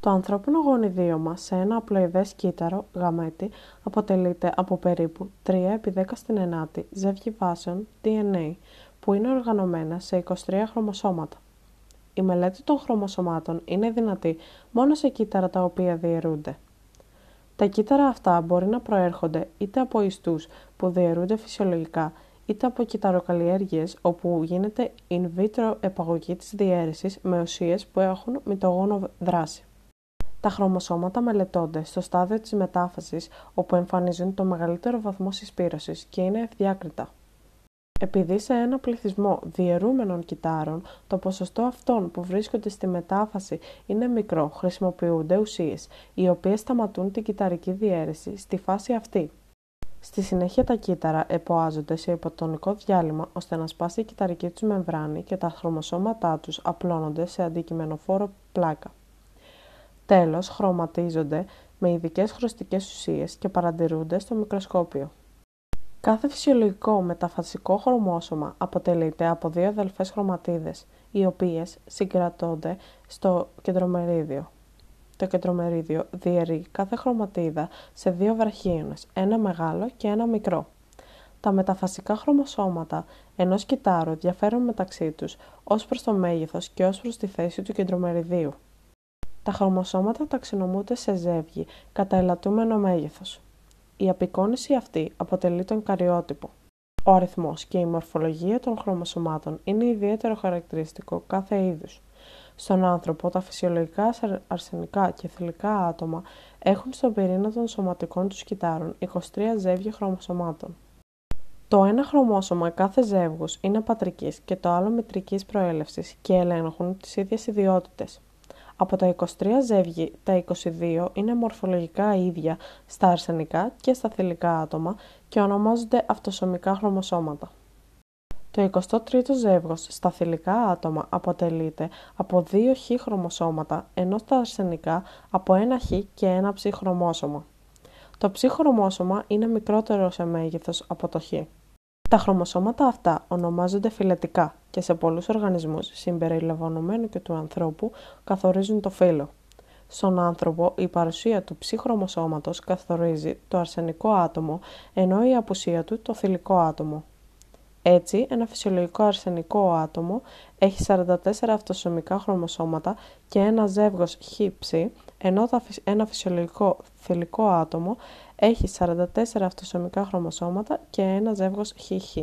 Το ανθρώπινο γονιδίωμα σε ένα απλοειδές κύτταρο γαμέτη αποτελείται από περίπου 3 επί 10 στην ενάτη ζεύγη βάσεων DNA που είναι οργανωμένα σε 23 χρωμοσώματα. Η μελέτη των χρωμοσωμάτων είναι δυνατή μόνο σε κύτταρα τα οποία διαιρούνται. Τα κύτταρα αυτά μπορεί να προέρχονται είτε από ιστούς που διαιρούνται φυσιολογικά είτε από κυταροκαλλιέργειες όπου γίνεται in vitro επαγωγή της διαίρεσης με ουσίες που έχουν μυτογόνο δράση. Τα χρωμοσώματα μελετώνται στο στάδιο της μετάφασης όπου εμφανίζουν το μεγαλύτερο βαθμό συσπήρωσης και είναι ευδιάκριτα. Επειδή σε ένα πληθυσμό διαιρούμενων κυτάρων το ποσοστό αυτών που βρίσκονται στη μετάφαση είναι μικρό, χρησιμοποιούνται ουσίες, οι οποίες σταματούν την κυταρική διαίρεση στη φάση αυτή. Στη συνέχεια τα κύτταρα εποάζονται σε υποτονικό διάλειμμα ώστε να σπάσει η κυταρική τους μεμβράνη και τα χρωμοσώματά τους απλώνονται σε αντικειμενοφόρο πλάκα. Τέλος, χρωματίζονται με ειδικές χρωστικές ουσίες και παρατηρούνται στο μικροσκόπιο. Κάθε φυσιολογικό μεταφασικό χρωμόσωμα αποτελείται από δύο αδελφές χρωματίδες, οι οποίες συγκρατώνται στο κεντρομερίδιο. Το κεντρομερίδιο διαιρεί κάθε χρωματίδα σε δύο βραχίονες, ένα μεγάλο και ένα μικρό. Τα μεταφασικά χρωμοσώματα ενός κυτάρου διαφέρουν μεταξύ τους ως προς το μέγεθος και ως προς τη θέση του κεντρομεριδίου. Τα χρωμοσώματα ταξινομούνται σε ζεύγη κατά ελαττούμενο μέγεθος. Η απεικόνηση αυτή αποτελεί τον καριότυπο. Ο αριθμός και η μορφολογία των χρωμοσωμάτων είναι ιδιαίτερο χαρακτηριστικό κάθε είδους. Στον άνθρωπο, τα φυσιολογικά αρσενικά και θηλυκά άτομα έχουν στον πυρήνα των σωματικών τους κυτάρων 23 ζεύγια χρωμοσωμάτων. Το ένα χρωμόσωμα κάθε ζεύγους είναι πατρικής και το άλλο μητρικής προέλευσης και ελέγχουν τις ίδιες ιδιότητες. Από τα 23 ζεύγη, τα 22 είναι μορφολογικά ίδια στα αρσενικά και στα θηλυκά άτομα και ονομάζονται αυτοσωμικά χρωμοσώματα. Το 23ο ζεύγος στα θηλυκά άτομα αποτελείται από δύο χ χρωμοσώματα, ενώ στα αρσενικά από ένα χ και ένα ψ χρωμόσωμα. Το ψ χρωμόσωμα είναι μικρότερο σε μέγεθος από το χ. Τα χρωμοσώματα αυτά ονομάζονται φυλετικά και σε πολλούς οργανισμούς, συμπεριλαμβανομένου και του ανθρώπου, καθορίζουν το φύλλο. Στον άνθρωπο, η παρουσία του ψυχρωμοσώματος καθορίζει το αρσενικό άτομο, ενώ η απουσία του το θηλυκό άτομο. Έτσι, ένα φυσιολογικό αρσενικό άτομο έχει 44 αυτοσωμικά χρωμοσώματα και ένα ζεύγος χ ενώ ένα φυσιολογικό θηλυκό άτομο έχει 44 αυτοσωμικά χρωμοσώματα και ένα ζεύγος χ.